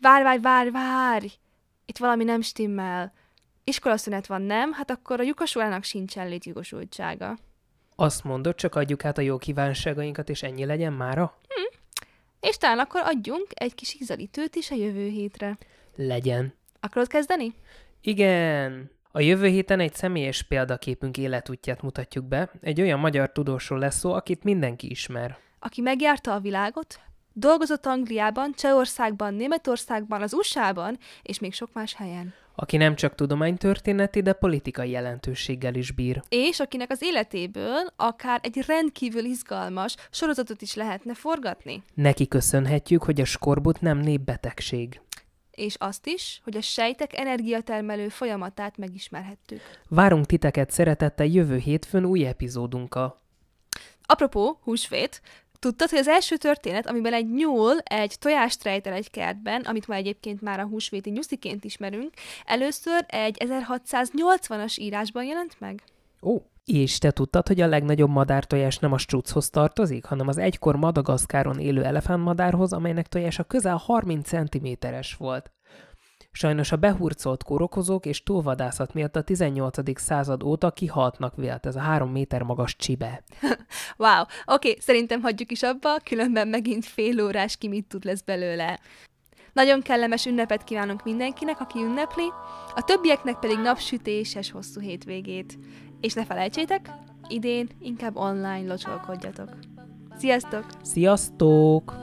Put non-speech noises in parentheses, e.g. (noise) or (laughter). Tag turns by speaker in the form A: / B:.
A: Várj, várj, várj, várj! Itt valami nem stimmel. Iskolaszünet van, nem? Hát akkor a lyukasórának sincsen létjogosultsága.
B: Azt mondod, csak adjuk át a jó kívánságainkat, és ennyi legyen mára?
A: És talán akkor adjunk egy kis ízelítőt is a jövő hétre.
B: Legyen.
A: Akarod kezdeni?
B: Igen. A jövő héten egy személyes példaképünk életútját mutatjuk be. Egy olyan magyar tudósról lesz szó, akit mindenki ismer.
A: Aki megjárta a világot, dolgozott Angliában, Csehországban, Németországban, az USA-ban, és még sok más helyen.
B: Aki nem csak tudománytörténeti, de politikai jelentőséggel is bír.
A: És akinek az életéből akár egy rendkívül izgalmas sorozatot is lehetne forgatni.
B: Neki köszönhetjük, hogy a skorbut nem népbetegség.
A: És azt is, hogy a sejtek energiatermelő folyamatát megismerhettük.
B: Várunk titeket szeretettel jövő hétfőn új epizódunkkal.
A: Apropó, húsvét, Tudtad, hogy az első történet, amiben egy nyúl egy tojást rejtel egy kertben, amit ma egyébként már a húsvéti nyusziként ismerünk, először egy 1680-as írásban jelent meg?
B: Ó, és te tudtad, hogy a legnagyobb madártojás nem a struchoz tartozik, hanem az egykor Madagaszkáron élő elefántmadárhoz, amelynek tojása közel 30 cm-es volt. Sajnos a behurcolt kórokozók és túlvadászat miatt a 18. század óta kihaltnak vélt ez a három méter magas csibe. (laughs)
A: wow, oké, okay, szerintem hagyjuk is abba, különben megint fél órás ki mit tud lesz belőle. Nagyon kellemes ünnepet kívánunk mindenkinek, aki ünnepli, a többieknek pedig napsütéses hosszú hétvégét. És ne felejtsétek, idén inkább online locsolkodjatok. Sziasztok!
B: Sziasztok!